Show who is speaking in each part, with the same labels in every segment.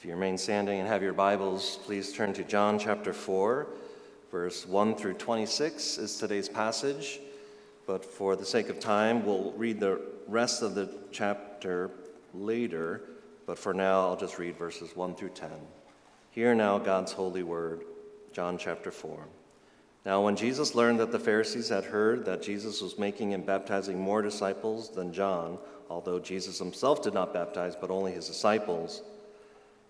Speaker 1: If you remain standing and have your Bibles, please turn to John chapter 4, verse 1 through 26 is today's passage. But for the sake of time, we'll read the rest of the chapter later. But for now, I'll just read verses 1 through 10. Hear now God's holy word, John chapter 4. Now, when Jesus learned that the Pharisees had heard that Jesus was making and baptizing more disciples than John, although Jesus himself did not baptize, but only his disciples,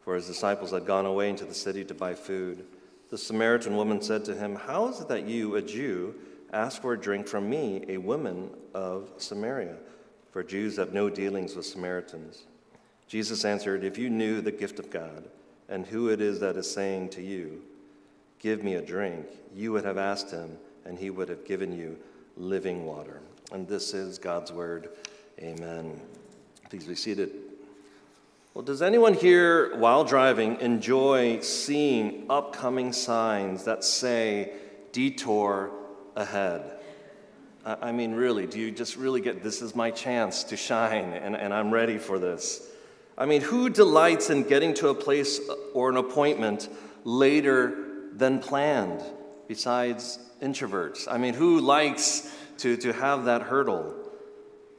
Speaker 1: for his disciples had gone away into the city to buy food. The Samaritan woman said to him, How is it that you, a Jew, ask for a drink from me, a woman of Samaria? For Jews have no dealings with Samaritans. Jesus answered, If you knew the gift of God and who it is that is saying to you, Give me a drink, you would have asked him, and he would have given you living water. And this is God's word. Amen. Please be seated. Well, does anyone here, while driving, enjoy seeing upcoming signs that say detour ahead? I mean, really, do you just really get this is my chance to shine and, and I'm ready for this? I mean, who delights in getting to a place or an appointment later than planned besides introverts? I mean, who likes to, to have that hurdle?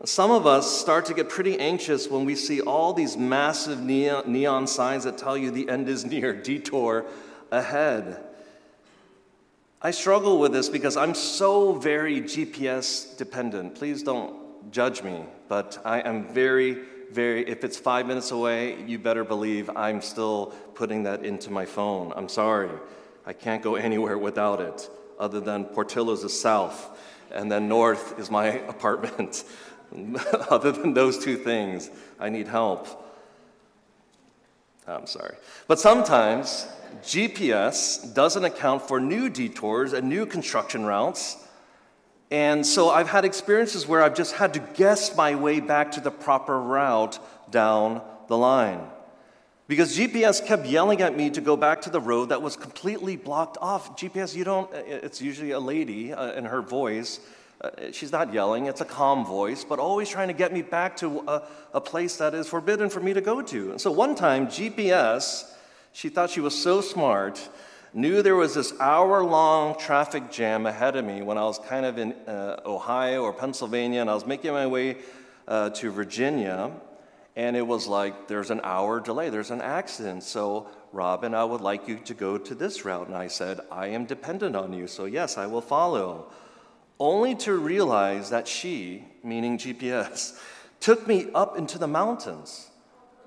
Speaker 1: Some of us start to get pretty anxious when we see all these massive neon, signs that tell you the end is near, detour ahead. I struggle with this because I'm so very GPS dependent. Please don't judge me, but I am very, very, if it's five minutes away, you better believe I'm still putting that into my phone. I'm sorry. I can't go anywhere without it, other than Portillo's is south, and then north is my apartment. Other than those two things, I need help. I'm sorry. But sometimes GPS doesn't account for new detours and new construction routes. And so I've had experiences where I've just had to guess my way back to the proper route down the line. Because GPS kept yelling at me to go back to the road that was completely blocked off. GPS, you don't, it's usually a lady uh, in her voice uh, she's not yelling, it's a calm voice, but always trying to get me back to a, a place that is forbidden for me to go to. And so one time, GPS, she thought she was so smart, knew there was this hour long traffic jam ahead of me when I was kind of in uh, Ohio or Pennsylvania, and I was making my way uh, to Virginia. And it was like, there's an hour delay, there's an accident. So, Robin, I would like you to go to this route. And I said, I am dependent on you, so yes, I will follow only to realize that she, meaning GPS, took me up into the mountains.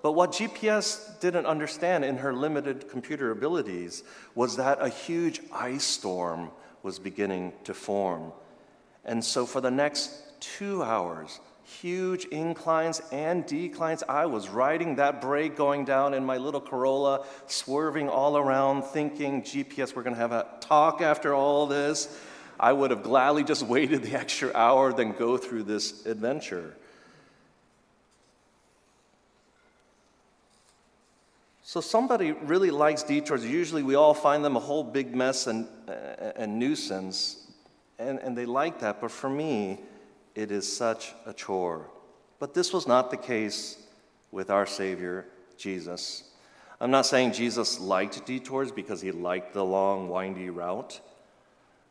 Speaker 1: But what GPS didn't understand in her limited computer abilities was that a huge ice storm was beginning to form. And so for the next two hours, huge inclines and declines. I was riding that brake going down in my little Corolla, swerving all around, thinking, GPS, we're going to have a talk after all this. I would have gladly just waited the extra hour than go through this adventure. So, somebody really likes detours. Usually, we all find them a whole big mess and, nuisance, and, and they like that. But for me, it is such a chore. But this was not the case with our Savior, Jesus. I'm not saying Jesus liked detours because he liked the long, windy route.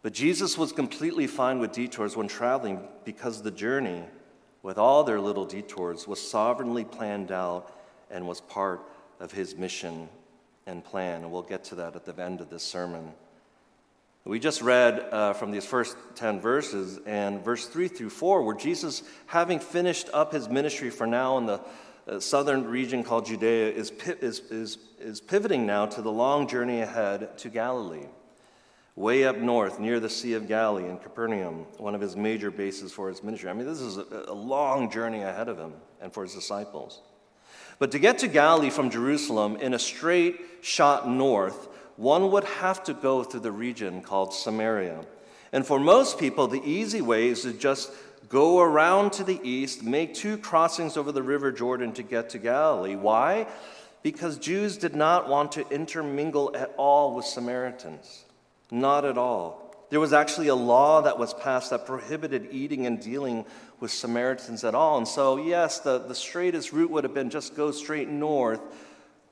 Speaker 1: But Jesus was completely fine with detours when traveling because the journey, with all their little detours, was sovereignly planned out and was part of his mission and plan. And we'll get to that at the end of this sermon. We just read uh, from these first 10 verses, and verse 3 through 4, where Jesus, having finished up his ministry for now in the uh, southern region called Judea, is, is, is, is pivoting now to the long journey ahead to Galilee way up north near the Sea of Galilee in Capernaum, one of his major bases for his ministry. I mean, this is a, long journey ahead of him and for his disciples. But to get to Galilee from Jerusalem in a straight shot north one would have to go through the region called Samaria. And for most people, the easy way is to just go around to the east, make two crossings over the River Jordan to get to Galilee. Why? Because Jews did not want to intermingle at all with Samaritans. Not at all. There was actually a law that was passed that prohibited eating and dealing with Samaritans at all. And so, yes, the, the straightest route would have been just go straight north,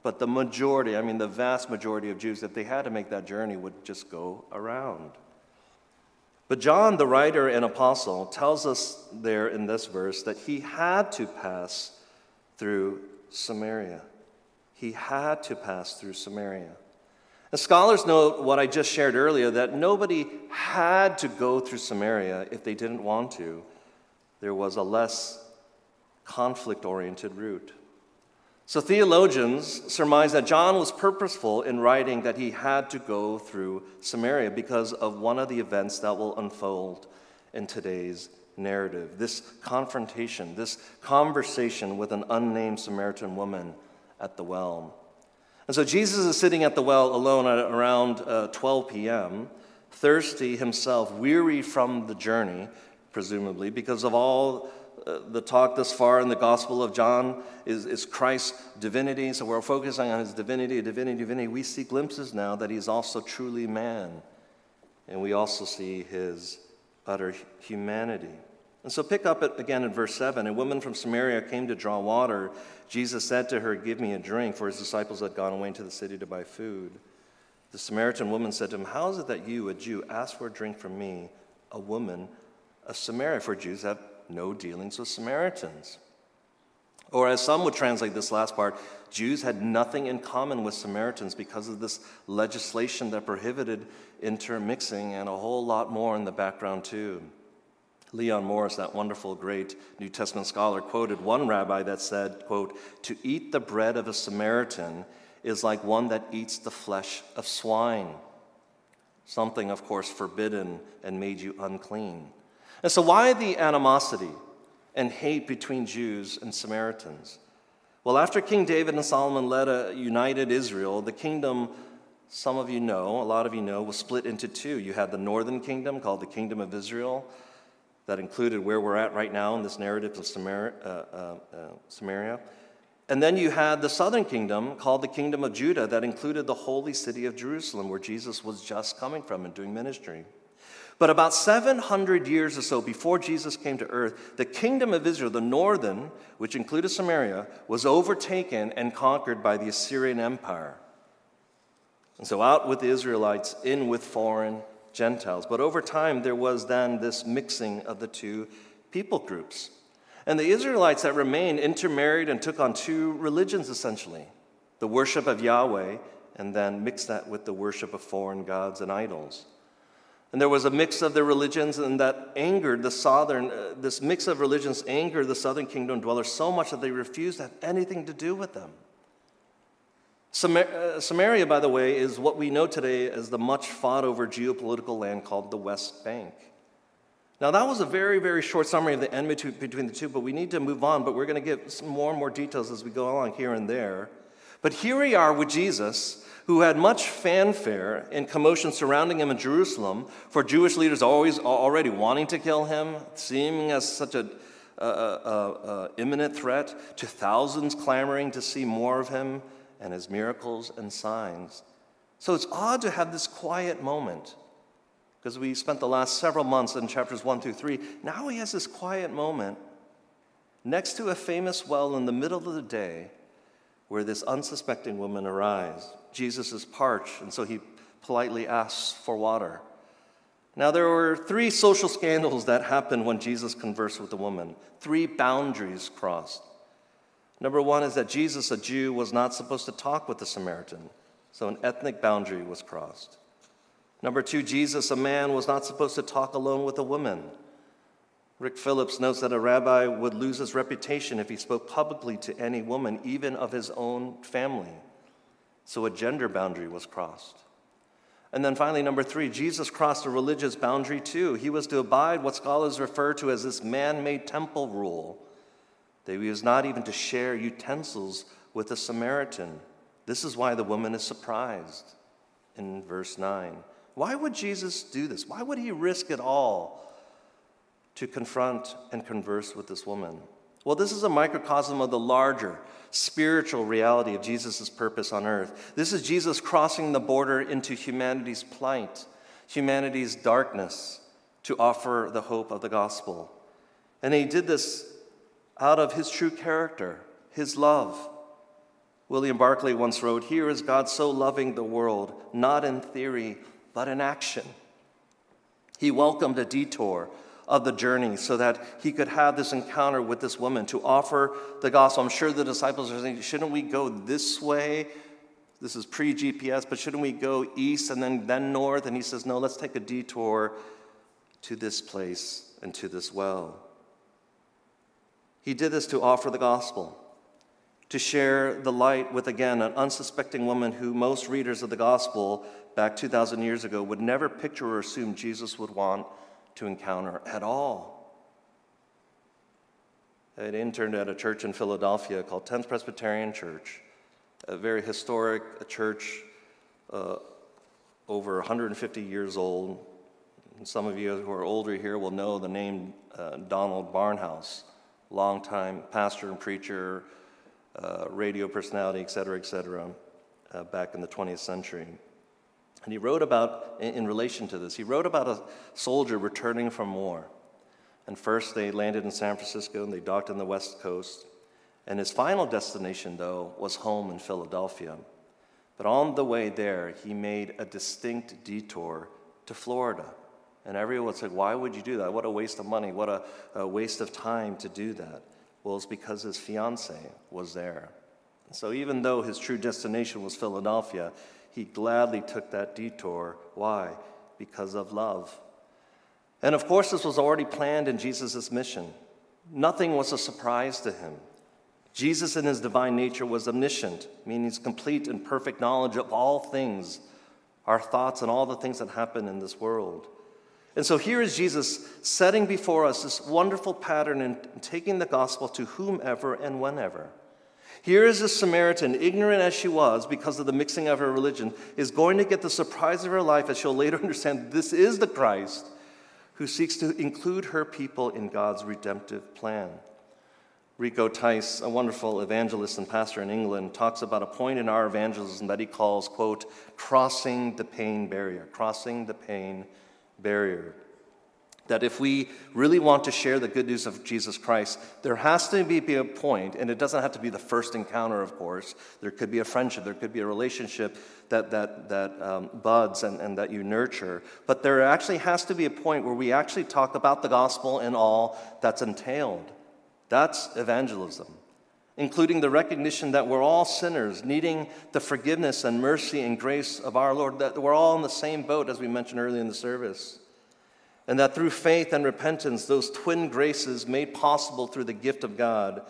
Speaker 1: but the majority, I mean, the vast majority of Jews, if they had to make that journey, would just go around. But John, the writer and apostle, tells us there in this verse that he had to pass through Samaria. He had to pass through Samaria. And scholars note what I just shared earlier that nobody had to go through Samaria if they didn't want to. There was a less conflict oriented route. So theologians surmise that John was purposeful in writing that he had to go through Samaria because of one of the events that will unfold in today's narrative this confrontation, this conversation with an unnamed Samaritan woman at the well. And so Jesus is sitting at the well alone at around uh, 12 p.m., thirsty himself, weary from the journey, presumably, because of all uh, the talk thus far in the Gospel of John is, is Christ's divinity. So we're focusing on his divinity, divinity, divinity. We see glimpses now that he's also truly man. And we also see his utter humanity. And so pick up it again in verse 7. A woman from Samaria came to draw water. Jesus said to her, Give me a drink, for his disciples had gone away into the city to buy food. The Samaritan woman said to him, How is it that you, a Jew, ask for a drink from me, a woman, a Samaria? For Jews have no dealings with Samaritans. Or, as some would translate this last part, Jews had nothing in common with Samaritans because of this legislation that prohibited intermixing and a whole lot more in the background, too. Leon Morris, that wonderful, great New Testament scholar, quoted one rabbi that said, quote, To eat the bread of a Samaritan is like one that eats the flesh of swine. Something, of course, forbidden and made you unclean. And so, why the animosity and hate between Jews and Samaritans? Well, after King David and Solomon led a united Israel, the kingdom, some of you know, a lot of you know, was split into two. You had the northern kingdom called the Kingdom of Israel, that included where we're at right now in this narrative of Samaria. Uh, uh, uh, Samaria. And then you had the southern kingdom called the Kingdom of Judah, that included the holy city of Jerusalem, where Jesus was just coming from and doing ministry. But about 700 years or so before Jesus came to earth, the kingdom of Israel, the northern, which included Samaria, was overtaken and conquered by the Assyrian Empire. And so out with the Israelites, in with foreign Gentiles. But over time, there was then this mixing of the two people groups. And the Israelites that remained intermarried and took on two religions essentially the worship of Yahweh, and then mixed that with the worship of foreign gods and idols. And there was a mix of their religions, and that angered the southern, uh, this mix of religions angered the southern kingdom dwellers so much that they refused to have anything to do with them. Uh, Samaria, by the way, is what we know today as the much fought over geopolitical land called the West Bank. Now, that was a very, very short summary of the enmity between the two, but we need to move on, but we're going to get some more and more details as we go along here and there. But here we are with Jesus who had much fanfare and commotion surrounding him in Jerusalem for Jewish leaders always already wanting to kill him, seeming as such a imminent threat, to thousands clamoring to see more of him and his miracles and signs. So it's odd to have this quiet moment because we spent the last several months in chapters 1 through 3. Now he has this quiet moment next to a famous well in the middle of the day where this unsuspecting woman arrives. Jesus is parched, and so he politely asks for water. Now, there were three social scandals that happened when Jesus conversed with the woman, three boundaries crossed. Number one is that Jesus, a Jew, was not supposed to talk with the Samaritan, so an ethnic boundary was crossed. Number two, Jesus, a man, was not supposed to talk alone with a woman. Rick Phillips notes that a rabbi would lose his reputation if he spoke publicly to any woman, even of his own family. So a gender boundary was crossed. And then finally, number three, Jesus crossed a religious boundary too. He was to abide what scholars refer to as this man made temple rule, that he was not even to share utensils with a Samaritan. This is why the woman is surprised. in verse 9. Why would Jesus do this? Why would he risk it all to confront and converse with this woman? Well, this is a microcosm of the larger spiritual reality of Jesus' purpose on earth. This is Jesus crossing the border into humanity's plight, humanity's darkness, to offer the hope of the gospel. And he did this out of his true character, his love. William Barclay once wrote Here is God so loving the world, not in theory, but in action. He welcomed a detour of the journey so that he could have this encounter with this woman to offer the gospel. I'm sure the disciples are saying, shouldn't we go this way? This is pre GPS, but shouldn't we go east and then, then north? And he says, no, let's take a detour to this place and to this well. He did this to offer the gospel, to share the light with, again, an unsuspecting woman who most readers of the gospel back 2,000 years ago would never picture or assume Jesus would want to encounter at all. I had interned at a church in Philadelphia called 10th Presbyterian Church, a very historic a church uh, over 150 years old. And some of you who are older here will know the name uh, Donald Barnhouse, longtime pastor and preacher, uh, radio personality, et cetera, et cetera, uh, back in the 20th century. And he wrote about, in relation to this, he wrote about a soldier returning from war. And first they landed in San Francisco and they docked on the West Coast. And his final destination, though, was home in Philadelphia. But on the way there, he made a distinct detour to Florida. And everyone said, Why would you do that? What a waste of money. What a, a waste of time to do that. Well, it's because his fiance was there. So even though his true destination was Philadelphia, he gladly took that detour. Why? Because of love. And of course, this was already planned in Jesus' mission. Nothing was a surprise to him. Jesus, in his divine nature, was omniscient, meaning he's complete and perfect knowledge of all things, our thoughts, and all the things that happen in this world. And so here is Jesus setting before us this wonderful pattern and taking the gospel to whomever and whenever. Here is a Samaritan, ignorant as she was because of the mixing of her religion, is going to get the surprise of her life as she'll later understand this is the Christ who seeks to include her people in God's redemptive plan. Rico Tice, a wonderful evangelist and pastor in England, talks about a point in our evangelism that he calls, quote, crossing the pain barrier, crossing the pain barrier that if we really want to share the good news of Jesus Christ, there has to be, a point, and it doesn't have to be the first encounter, of course. There could be a friendship, there could be a relationship that, that, that um, buds and, and that you nurture. But there actually has to be a point where we actually talk about the gospel and all that's entailed. That's evangelism, including the recognition that we're all sinners, needing the forgiveness and mercy and grace of our Lord, that we're all in the same boat, as we mentioned earlier in the service and that through faith and repentance, those twin graces made possible through the gift of God,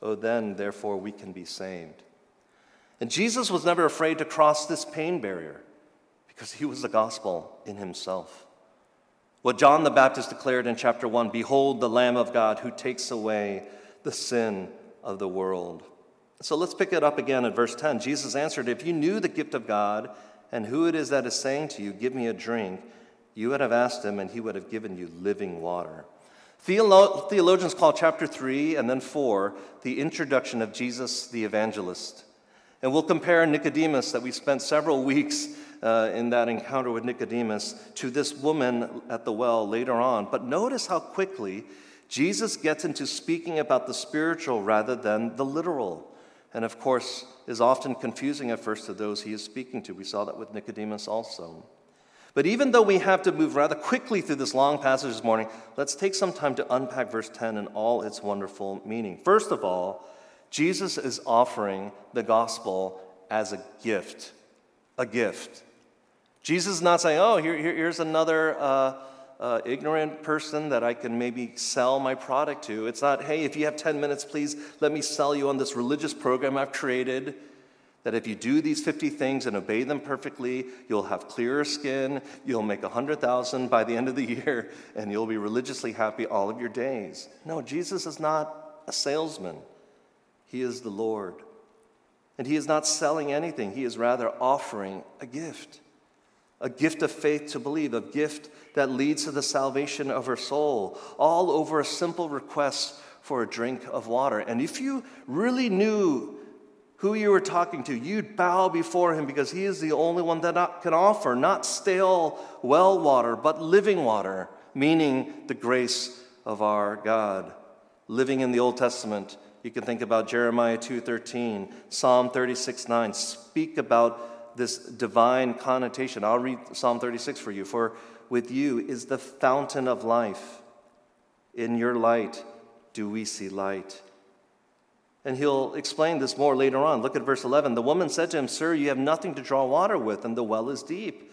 Speaker 1: oh, then, therefore, we can be saved. And Jesus was never afraid to cross this pain barrier because he was the gospel in himself. What John the Baptist declared in chapter 1 Behold, the Lamb of God who takes away the sin of the world. So let's pick it up again at verse 10. Jesus answered, If you knew the gift of God and who it is that is saying to you, Give me a drink you would have asked him, and he would have given you living water. Theologians call chapter 3 and then 4 the introduction of Jesus the evangelist. And we'll compare Nicodemus, that we spent several weeks uh, in that encounter with Nicodemus, to this woman at the well later on. But notice how quickly Jesus gets into speaking about the spiritual rather than the literal. And of course, is often confusing at first to those he is speaking to. We saw that with Nicodemus also. But even though we have to move rather quickly through this long passage this morning, let's take some time to unpack verse 10 and all its wonderful meaning. First of all, Jesus is offering the gospel as a gift. A gift. Jesus is not saying, oh, here, here here's another uh, uh, ignorant person that I can maybe sell my product to. It's not, hey, if you have 10 minutes, please let me sell you on this religious program I've created that if you do these 50 things and obey them perfectly, you'll have clearer skin, you'll make 100,000 by the end of the year, and you'll be religiously happy all of your days. No, Jesus is not a salesman. He is the Lord. And he is not selling anything, he is rather offering a gift. A gift of faith to believe, a gift that leads to the salvation of her soul, all over a simple request for a drink of water. And if you really knew who you were talking to, you'd bow before him because he is the only one that can offer not stale well water, but living water, meaning the grace of our God. Living in the Old Testament, you can think about Jeremiah 2:13, Psalm 36:9 speak about this divine connotation. I'll read Psalm 36 for you. For with you is the fountain of life. In your light do we see light. And he'll explain this more later on. Look at verse 11. The woman said to him, Sir, you have nothing to draw water with, and the well is deep.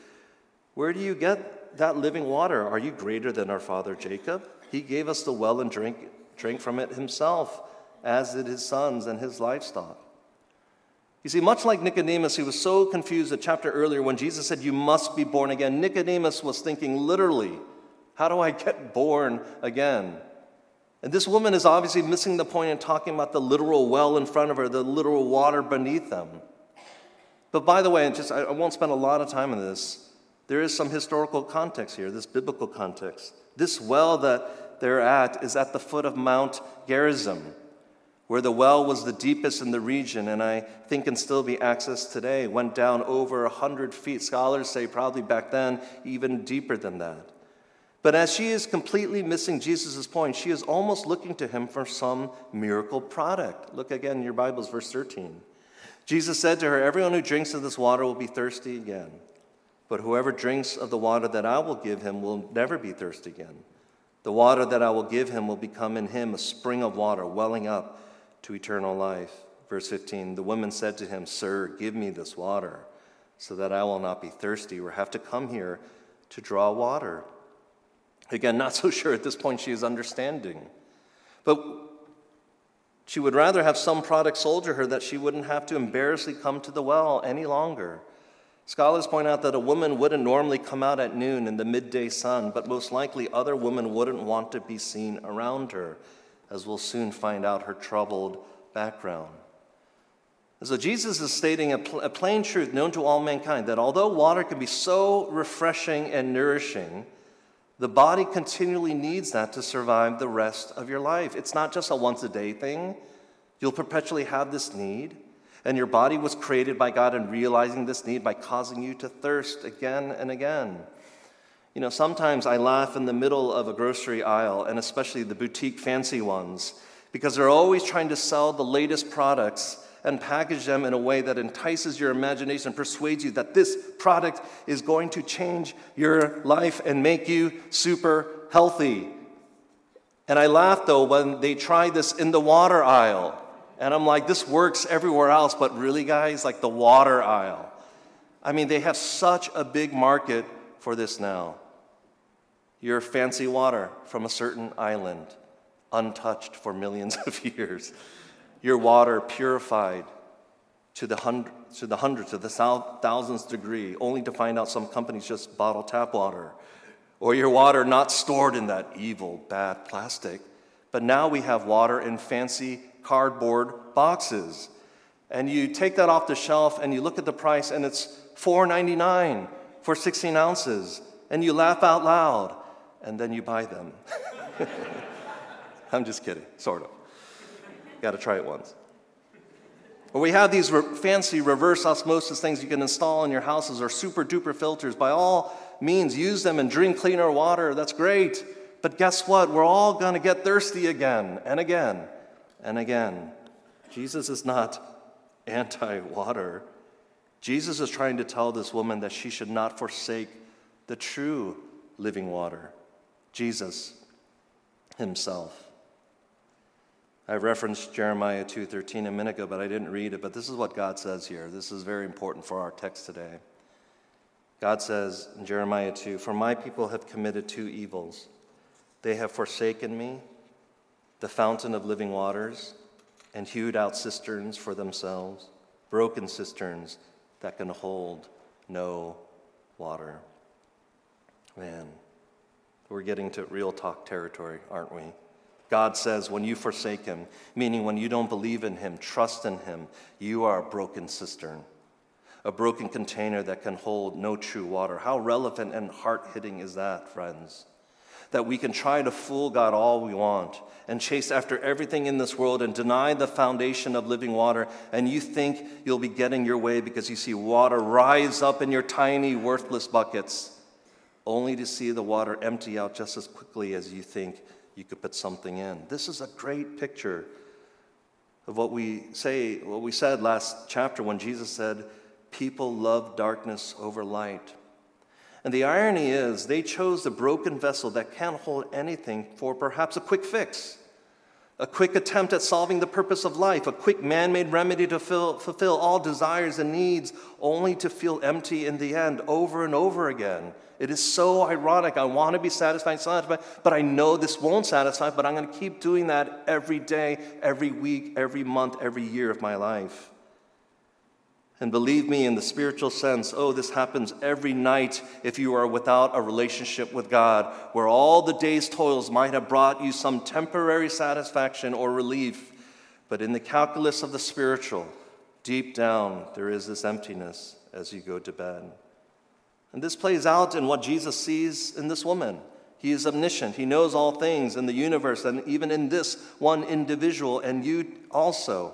Speaker 1: Where do you get that living water? Are you greater than our father Jacob? He gave us the well and drink, drink from it himself, as did his sons and his livestock. You see, much like Nicodemus, who was so confused a chapter earlier when Jesus said, You must be born again, Nicodemus was thinking literally, How do I get born again? And this woman is obviously missing the point in talking about the literal well in front of her, the literal water beneath them. But by the way, and just I won't spend a lot of time on this. There is some historical context here, this biblical context. This well that they're at is at the foot of Mount Gerizim, where the well was the deepest in the region, and I think can still be accessed today. Went down over 100 feet. Scholars say probably back then even deeper than that. But as she is completely missing Jesus' point, she is almost looking to him for some miracle product. Look again in your Bibles, verse 13. Jesus said to her, Everyone who drinks of this water will be thirsty again. But whoever drinks of the water that I will give him will never be thirsty again. The water that I will give him will become in him a spring of water welling up to eternal life. Verse 15 The woman said to him, Sir, give me this water so that I will not be thirsty or have to come here to draw water. Again, not so sure at this point she is understanding. But she would rather have some product sold to her that she wouldn't have to embarrassingly come to the well any longer. Scholars point out that a woman wouldn't normally come out at noon in the midday sun, but most likely other women wouldn't want to be seen around her, as we'll soon find out her troubled background. So Jesus is stating a, pl- a plain truth known to all mankind that although water can be so refreshing and nourishing, the body continually needs that to survive the rest of your life. It's not just a once a day thing, you'll perpetually have this need. And your body was created by God and realizing this need by causing you to thirst again and again. You know, sometimes I laugh in the middle of a grocery aisle, and especially the boutique fancy ones, because they're always trying to sell the latest products and package them in a way that entices your imagination, persuades you that this product is going to change your life and make you super healthy. And I laugh though when they try this in the water aisle. And I'm like, this works everywhere else, but really, guys, like the water aisle. I mean, they have such a big market for this now. Your fancy water from a certain island, untouched for millions of years your water purified to the, hundred, to the hundreds, to the thousands degree, only to find out some companies just bottle tap water. Or your water not stored in that evil, bad plastic. But now we have water in fancy cardboard boxes. And you take that off the shelf and you look at the price and it's $4.99 for 16 ounces. And you laugh out loud and then you buy them. I'm just kidding, sort of. Got to try it once. Well, we have these re- fancy reverse osmosis things you can install in your houses or super duper filters. By all means, use them and drink cleaner water. That's great. But guess what? We're all going to get thirsty again and again and again. Jesus is not anti water. Jesus is trying to tell this woman that she should not forsake the true living water, Jesus himself. I referenced Jeremiah 2:13 a minute ago, but I didn't read it, but this is what God says here. This is very important for our text today. God says in Jeremiah 2, "For my people have committed two evils. They have forsaken me, the fountain of living waters, and hewed out cisterns for themselves, broken cisterns that can hold no water." Man, we're getting to real talk territory, aren't we? God says, when you forsake him, meaning when you don't believe in him, trust in him, you are a broken cistern. a broken container that can hold no true water. How relevant and heart hitting is that, friends? That we can try to fool God all we want and chase after everything in this world and deny the foundation of living water, and you think you'll be getting your way because you see water rise up in your tiny, worthless buckets, only to see the water empty out just as quickly as you think you could put something in. This is a great picture of what we say, what we said last chapter when Jesus said, People love darkness over light. And the irony is, they chose the broken vessel that can't hold anything for perhaps a quick fix, a quick attempt at solving the purpose of life, a quick man made remedy to fill, fulfill all desires and needs, only to feel empty in the end over and over again. It is so ironic. I want to be satisfied, satisfied, but I know this won't satisfy, but I'm going to keep doing that every day, every week, every month, every year of my life. And believe me, in the spiritual sense, oh, this happens every night if you are without a relationship with God, where all the day's toils might have brought you some temporary satisfaction or relief. But in the calculus of the spiritual, deep down, there is this emptiness as you go to bed. And this plays out in what Jesus sees in this woman. He is omniscient. He knows all things in the universe and even in this one individual, and you also.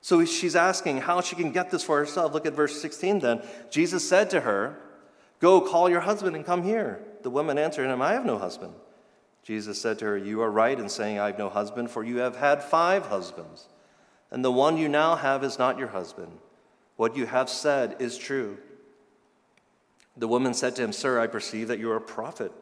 Speaker 1: So she's asking how she can get this for herself. Look at verse 16 then. Jesus said to her, Go call your husband and come here. The woman answered him, I have no husband. Jesus said to her, You are right in saying, I have no husband, for you have had five husbands, and the one you now have is not your husband. What you have said is true. The woman said to him, Sir, I perceive that you are a prophet.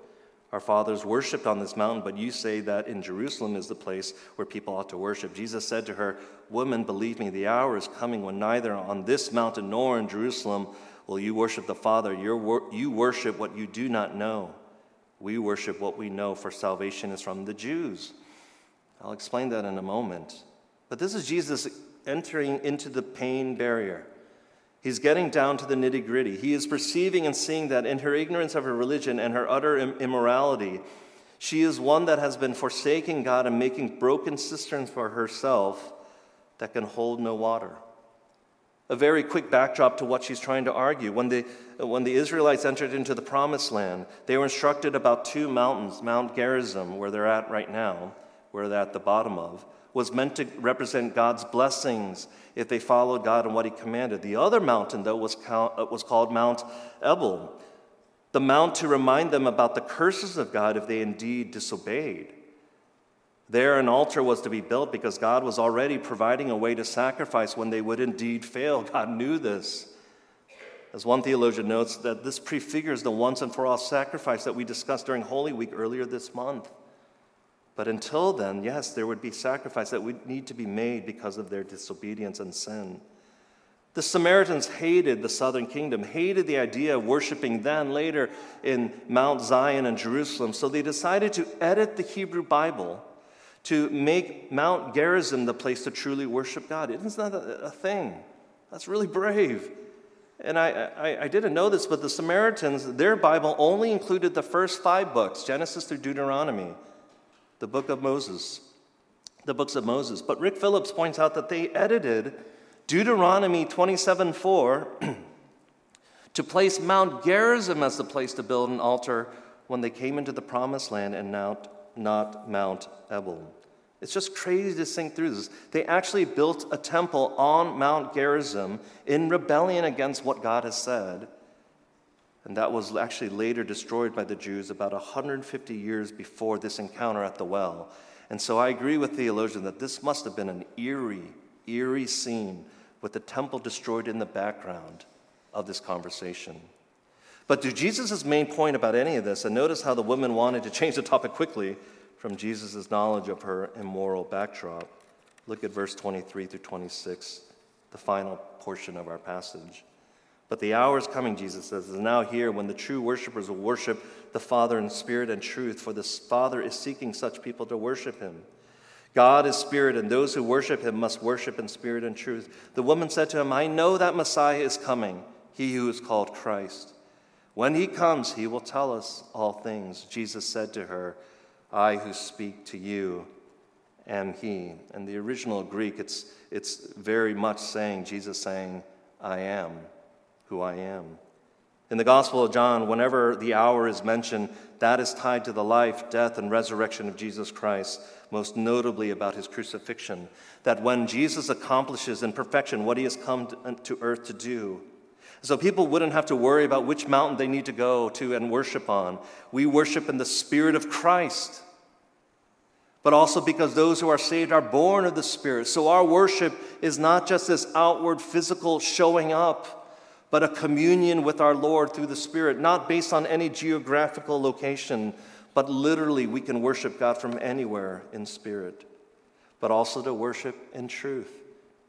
Speaker 1: Our fathers worshipped on this mountain, but you say that in Jerusalem is the place where people ought to worship. Jesus said to her, Woman, believe me, the hour is coming when neither on this mountain nor in Jerusalem will you worship the Father. you worship what you do not know. We worship what we know, for salvation is from the Jews. I'll explain that in a moment. But this is Jesus entering into the pain barrier. He's getting down to the nitty gritty. He is perceiving and seeing that in her ignorance of her religion and her utter immorality, she is one that has been forsaking God and making broken cisterns for herself that can hold no water. A very quick backdrop to what she's trying to argue. When the, when the Israelites entered into the promised land, they were instructed about two mountains Mount Gerizim, where they're at right now, where they're at the bottom of, was meant to represent God's blessings if they followed God and what He commanded. The other mountain, though, was, uh, was called Mount Ebal, the mount to remind them about the curses of God if they indeed disobeyed. There, an altar was to be built because God was already providing a way to sacrifice when they would indeed fail. God knew this. As one theologian notes, that this prefigures the once and for all sacrifice that we discussed during Holy Week earlier this month. But until then, yes, there would be sacrifice that would need to be made because of their disobedience and sin. The Samaritans hated the southern kingdom, hated the idea of worshiping then, later in Mount Zion and Jerusalem. So they decided to edit the Hebrew Bible to make Mount Gerizim the place to truly worship God. Isn't that a, thing? That's really brave. And I, I, I, didn't know this, but the Samaritans, their Bible only included the first five books Genesis through Deuteronomy the book of Moses, the books of Moses. But Rick Phillips points out that they edited Deuteronomy 27:4 to place Mount Gerizim as the place to build an altar when they came into the promised land and not, not Mount Ebal. It's just crazy to think through this. They actually built a temple on Mount Gerizim in rebellion against what God has said. And that was actually later destroyed by the Jews about 150 years before this encounter at the well. And so I agree with theologian that this must have been an eerie, eerie scene with the temple destroyed in the background of this conversation. But to Jesus' main point about any of this, and notice how the woman wanted to change the topic quickly from Jesus' knowledge of her immoral backdrop. Look at verse 23 through 26, the final portion of our passage. But the hour is coming, Jesus says, is now here when the true worshipers will worship the Father in spirit and truth, for the Father is seeking such people to worship him. God is spirit, and those who worship him must worship in spirit and truth. The woman said to him, I know that Messiah is coming, he who is called Christ. When he comes, he will tell us all things. Jesus said to her, I who speak to you am he. In the original Greek, it's, it's very much saying, Jesus saying, I am who I am. In the Gospel of John, whenever the hour is mentioned, that is tied to the life, death, and resurrection of Jesus Christ, most notably about his crucifixion. That when Jesus accomplishes in perfection what he has come uh, to earth to do, so people wouldn't have to worry about which mountain they need to go to and worship on. We worship in the Spirit of Christ but also because those who are saved are born of the Spirit. So our worship is not just this outward physical showing up, but a communion with our Lord through the Spirit, not based on any geographical location, but literally we can worship God from anywhere in spirit, but also to worship in truth.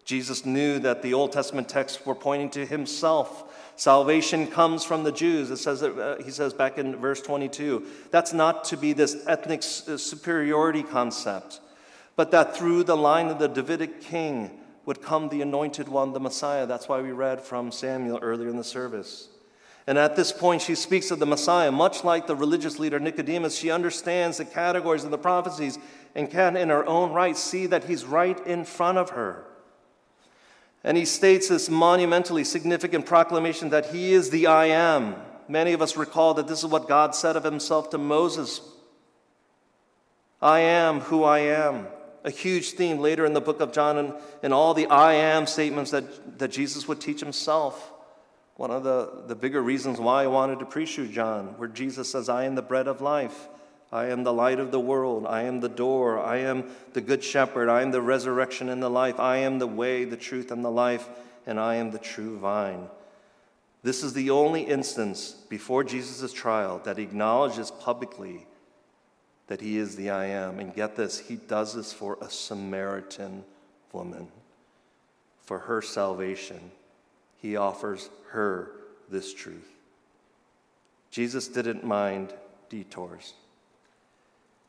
Speaker 1: Jesus knew that the Old Testament texts were pointing to himself. Salvation comes from the Jews. It says that, uh, he says back in verse 22. That's not to be this ethnic uh, superiority concept, but that through the line of the Davidic king would come the anointed one, the Messiah. That's why we read from Samuel earlier in the service. And at this point, she speaks of the Messiah. Much like the religious leader Nicodemus, she understands the categories of the prophecies and can, in her own right, see that he's right in front of her. And he states this monumentally significant proclamation that he is the I am. Many of us recall that this is what God said of himself to Moses I am who I am. A huge theme later in the book of John and, and all the I am statements that, that Jesus would teach himself. One of the, the bigger reasons why I wanted to preach you, John, where Jesus says, I am the bread of life. I am the light of the world. I am the door. I am the good shepherd. I am the resurrection and the life. I am the way, the truth, and the life, and I am the true vine. This is the only instance before Jesus' trial that acknowledges publicly that he is the I am. And get this, he does this for a Samaritan woman. For her salvation, he offers her this truth. Jesus didn't mind detours.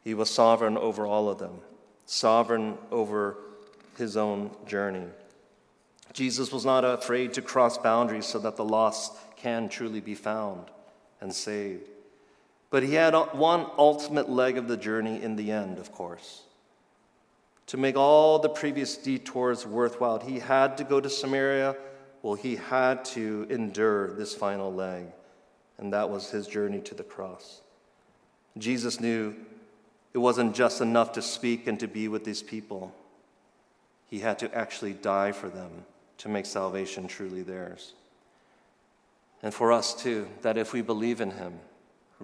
Speaker 1: He was sovereign over all of them, sovereign over his own journey. Jesus was not afraid to cross boundaries so that the lost can truly be found and saved. But he had one ultimate leg of the journey in the end, of course. To make all the previous detours worthwhile, he had to go to Samaria. Well, he had to endure this final leg, and that was his journey to the cross. Jesus knew it wasn't just enough to speak and to be with these people. He had to actually die for them to make salvation truly theirs. And for us too, that if we believe in Him,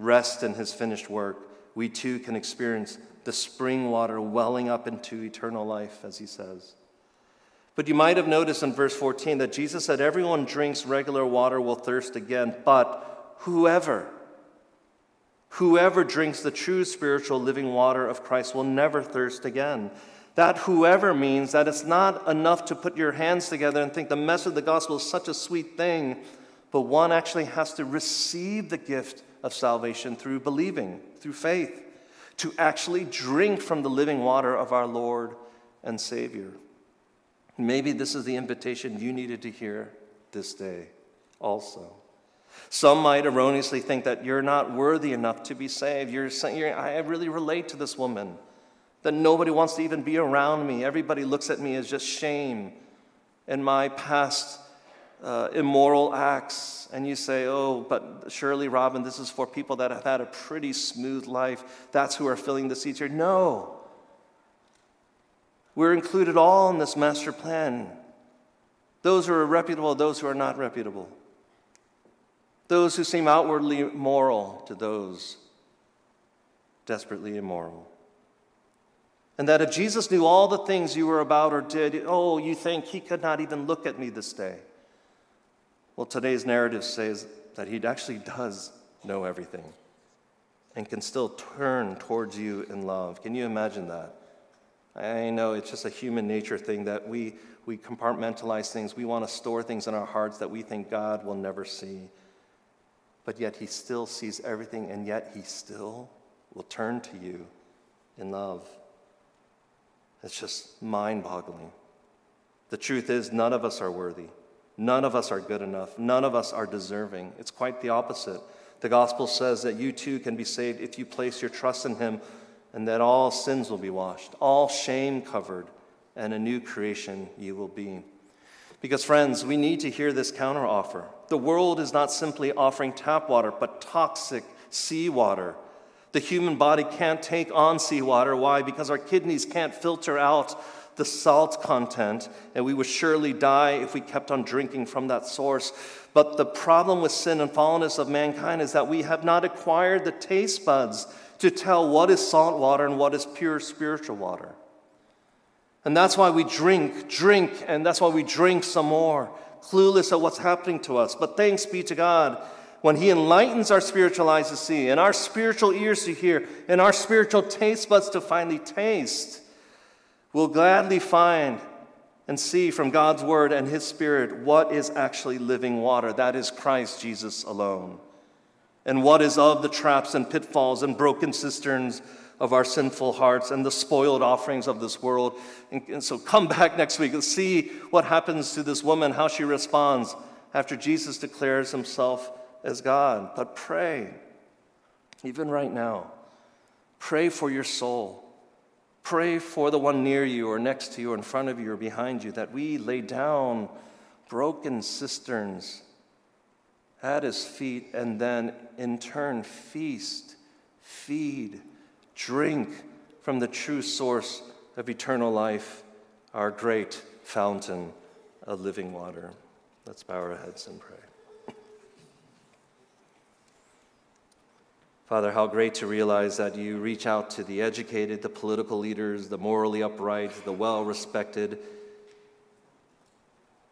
Speaker 1: rest in His finished work, we too can experience the spring water welling up into eternal life, as He says. But you might have noticed in verse 14 that Jesus said, Everyone drinks regular water will thirst again, but whoever, Whoever drinks the true spiritual living water of Christ will never thirst again. That whoever means that it's not enough to put your hands together and think the message of the gospel is such a sweet thing, but one actually has to receive the gift of salvation through believing, through faith, to actually drink from the living water of our Lord and Savior. Maybe this is the invitation you needed to hear this day also. Some might erroneously think that you're not worthy enough to be saved. You're saying, I really relate to this woman, that nobody wants to even be around me. Everybody looks at me as just shame and my past uh, immoral acts. And you say, oh, but surely, Robin, this is for people that have had a pretty smooth life. That's who are filling the seats here. No. We're included all in this master plan. Those who are reputable, those who are not reputable those who seem outwardly moral to those desperately immoral. And that if Jesus knew all the things you were about or did, oh, you think he could not even look at me this day. Well, today's narrative says that he actually does know everything and can still turn towards you in love. Can you imagine that? I know it's just a human nature thing that we, we compartmentalize things. We want to store things in our hearts that we think God will never see but yet he still sees everything, and yet he still will turn to you in love. It's just mind boggling. The truth is, none of us are worthy. None of us are good enough. None of us are deserving. It's quite the opposite. The gospel says that you too can be saved if you place your trust in him, and that all sins will be washed, all shame covered, and a new creation you will be. Because, friends, we need to hear this counteroffer. The world is not simply offering tap water, but toxic seawater. The human body can't take on seawater. Why? Because our kidneys can't filter out the salt content, and we would surely die if we kept on drinking from that source. But the problem with sin and fallenness of mankind is that we have not acquired the taste buds to tell what is salt water and what is pure spiritual water. And that's why we drink, drink, and that's why we drink some more, clueless of what's happening to us. But thanks be to God when He enlightens our spiritual eyes to see, and our spiritual ears to hear, and our spiritual taste buds to finally taste, we'll gladly find and see from God's Word and His Spirit what is actually living water. That is Christ Jesus alone. And what is of the traps and pitfalls and broken cisterns of our sinful hearts and the spoiled offerings of this world. And, and so come back next week and see what happens to this woman, how she responds after Jesus declares himself as God. But pray, even right now, pray for your soul. Pray for the one near you or next to you or in front of you or behind you that we lay down broken cisterns at his feet and then in turn feast, feed, drink from the true source of eternal life, our great fountain of living water. Let's bow our heads and pray. Father, how great to realize that you reach out to the educated, the political leaders, the morally upright, the well respected,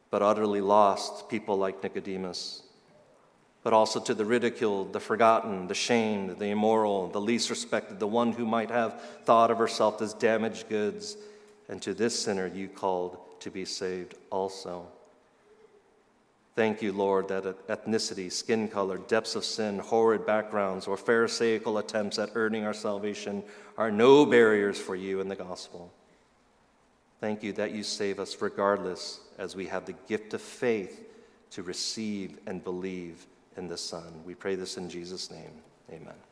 Speaker 1: but utterly lost people like Nicodemus but also to the ridiculed, the forgotten, the shamed, the immoral, the least respected, the one who might have thought of herself as damaged goods, and to this sinner you called to be saved also. Thank you, Lord, that ethnicity, skin color, depths of sin, horrid backgrounds, or Pharisaical attempts at earning our salvation are no barriers for you in the gospel. Thank you that you save us regardless, as we have the gift of faith to receive and believe in the Son. We pray this in Jesus' name. Amen.